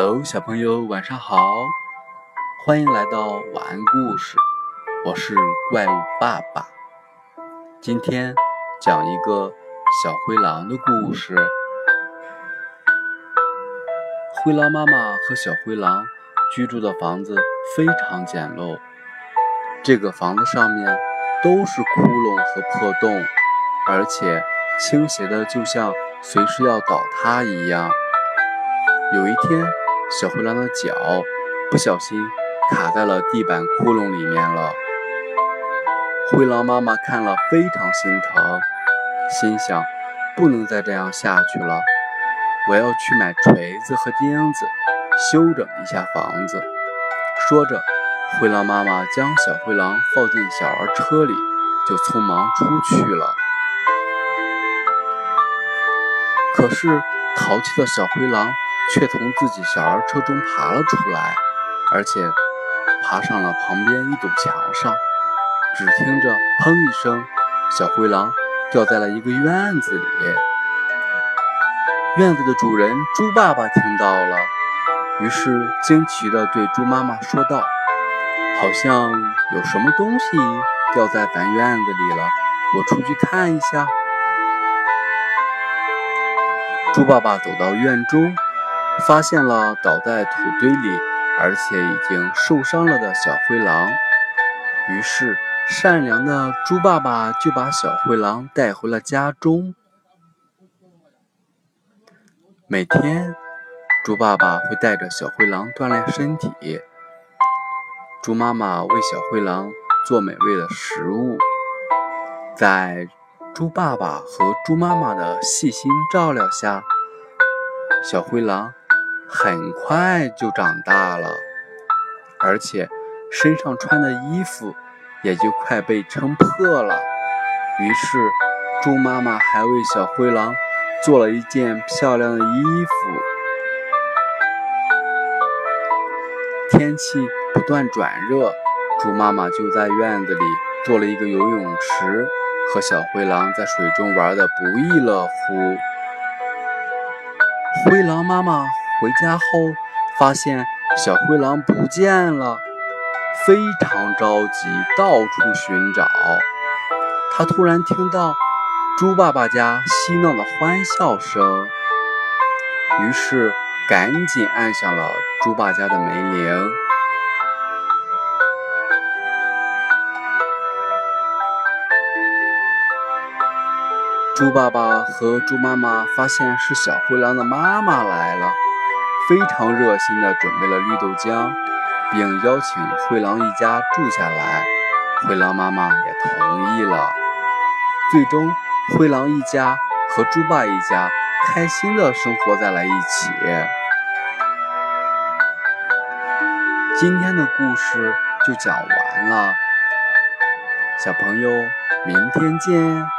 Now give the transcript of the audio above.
Hello，小朋友，晚上好！欢迎来到晚安故事，我是怪物爸爸。今天讲一个小灰狼的故事。灰狼妈妈和小灰狼居住的房子非常简陋，这个房子上面都是窟窿和破洞，而且倾斜的就像随时要倒塌一样。有一天，小灰狼的脚不小心卡在了地板窟窿里面了。灰狼妈妈看了非常心疼，心想：不能再这样下去了，我要去买锤子和钉子，修整一下房子。说着，灰狼妈妈将小灰狼放进小儿车里，就匆忙出去了。可是，淘气的小灰狼。却从自己小儿车中爬了出来，而且爬上了旁边一堵墙上。只听着“砰”一声，小灰狼掉在了一个院子里。院子的主人猪爸爸听到了，于是惊奇地对猪妈妈说道：“好像有什么东西掉在咱院子里了，我出去看一下。”猪爸爸走到院中。发现了倒在土堆里，而且已经受伤了的小灰狼，于是善良的猪爸爸就把小灰狼带回了家中。每天，猪爸爸会带着小灰狼锻炼身体，猪妈妈为小灰狼做美味的食物，在猪爸爸和猪妈妈的细心照料下，小灰狼。很快就长大了，而且身上穿的衣服也就快被撑破了。于是，猪妈妈还为小灰狼做了一件漂亮的衣服。天气不断转热，猪妈妈就在院子里做了一个游泳池，和小灰狼在水中玩得不亦乐乎。灰狼妈妈。回家后，发现小灰狼不见了，非常着急，到处寻找。他突然听到猪爸爸家嬉闹的欢笑声，于是赶紧按响了猪爸家的门铃。猪爸爸和猪妈妈发现是小灰狼的妈妈来了。非常热心地准备了绿豆浆，并邀请灰狼一家住下来。灰狼妈妈也同意了。最终，灰狼一家和猪爸一家开心地生活在了一起。今天的故事就讲完了，小朋友，明天见。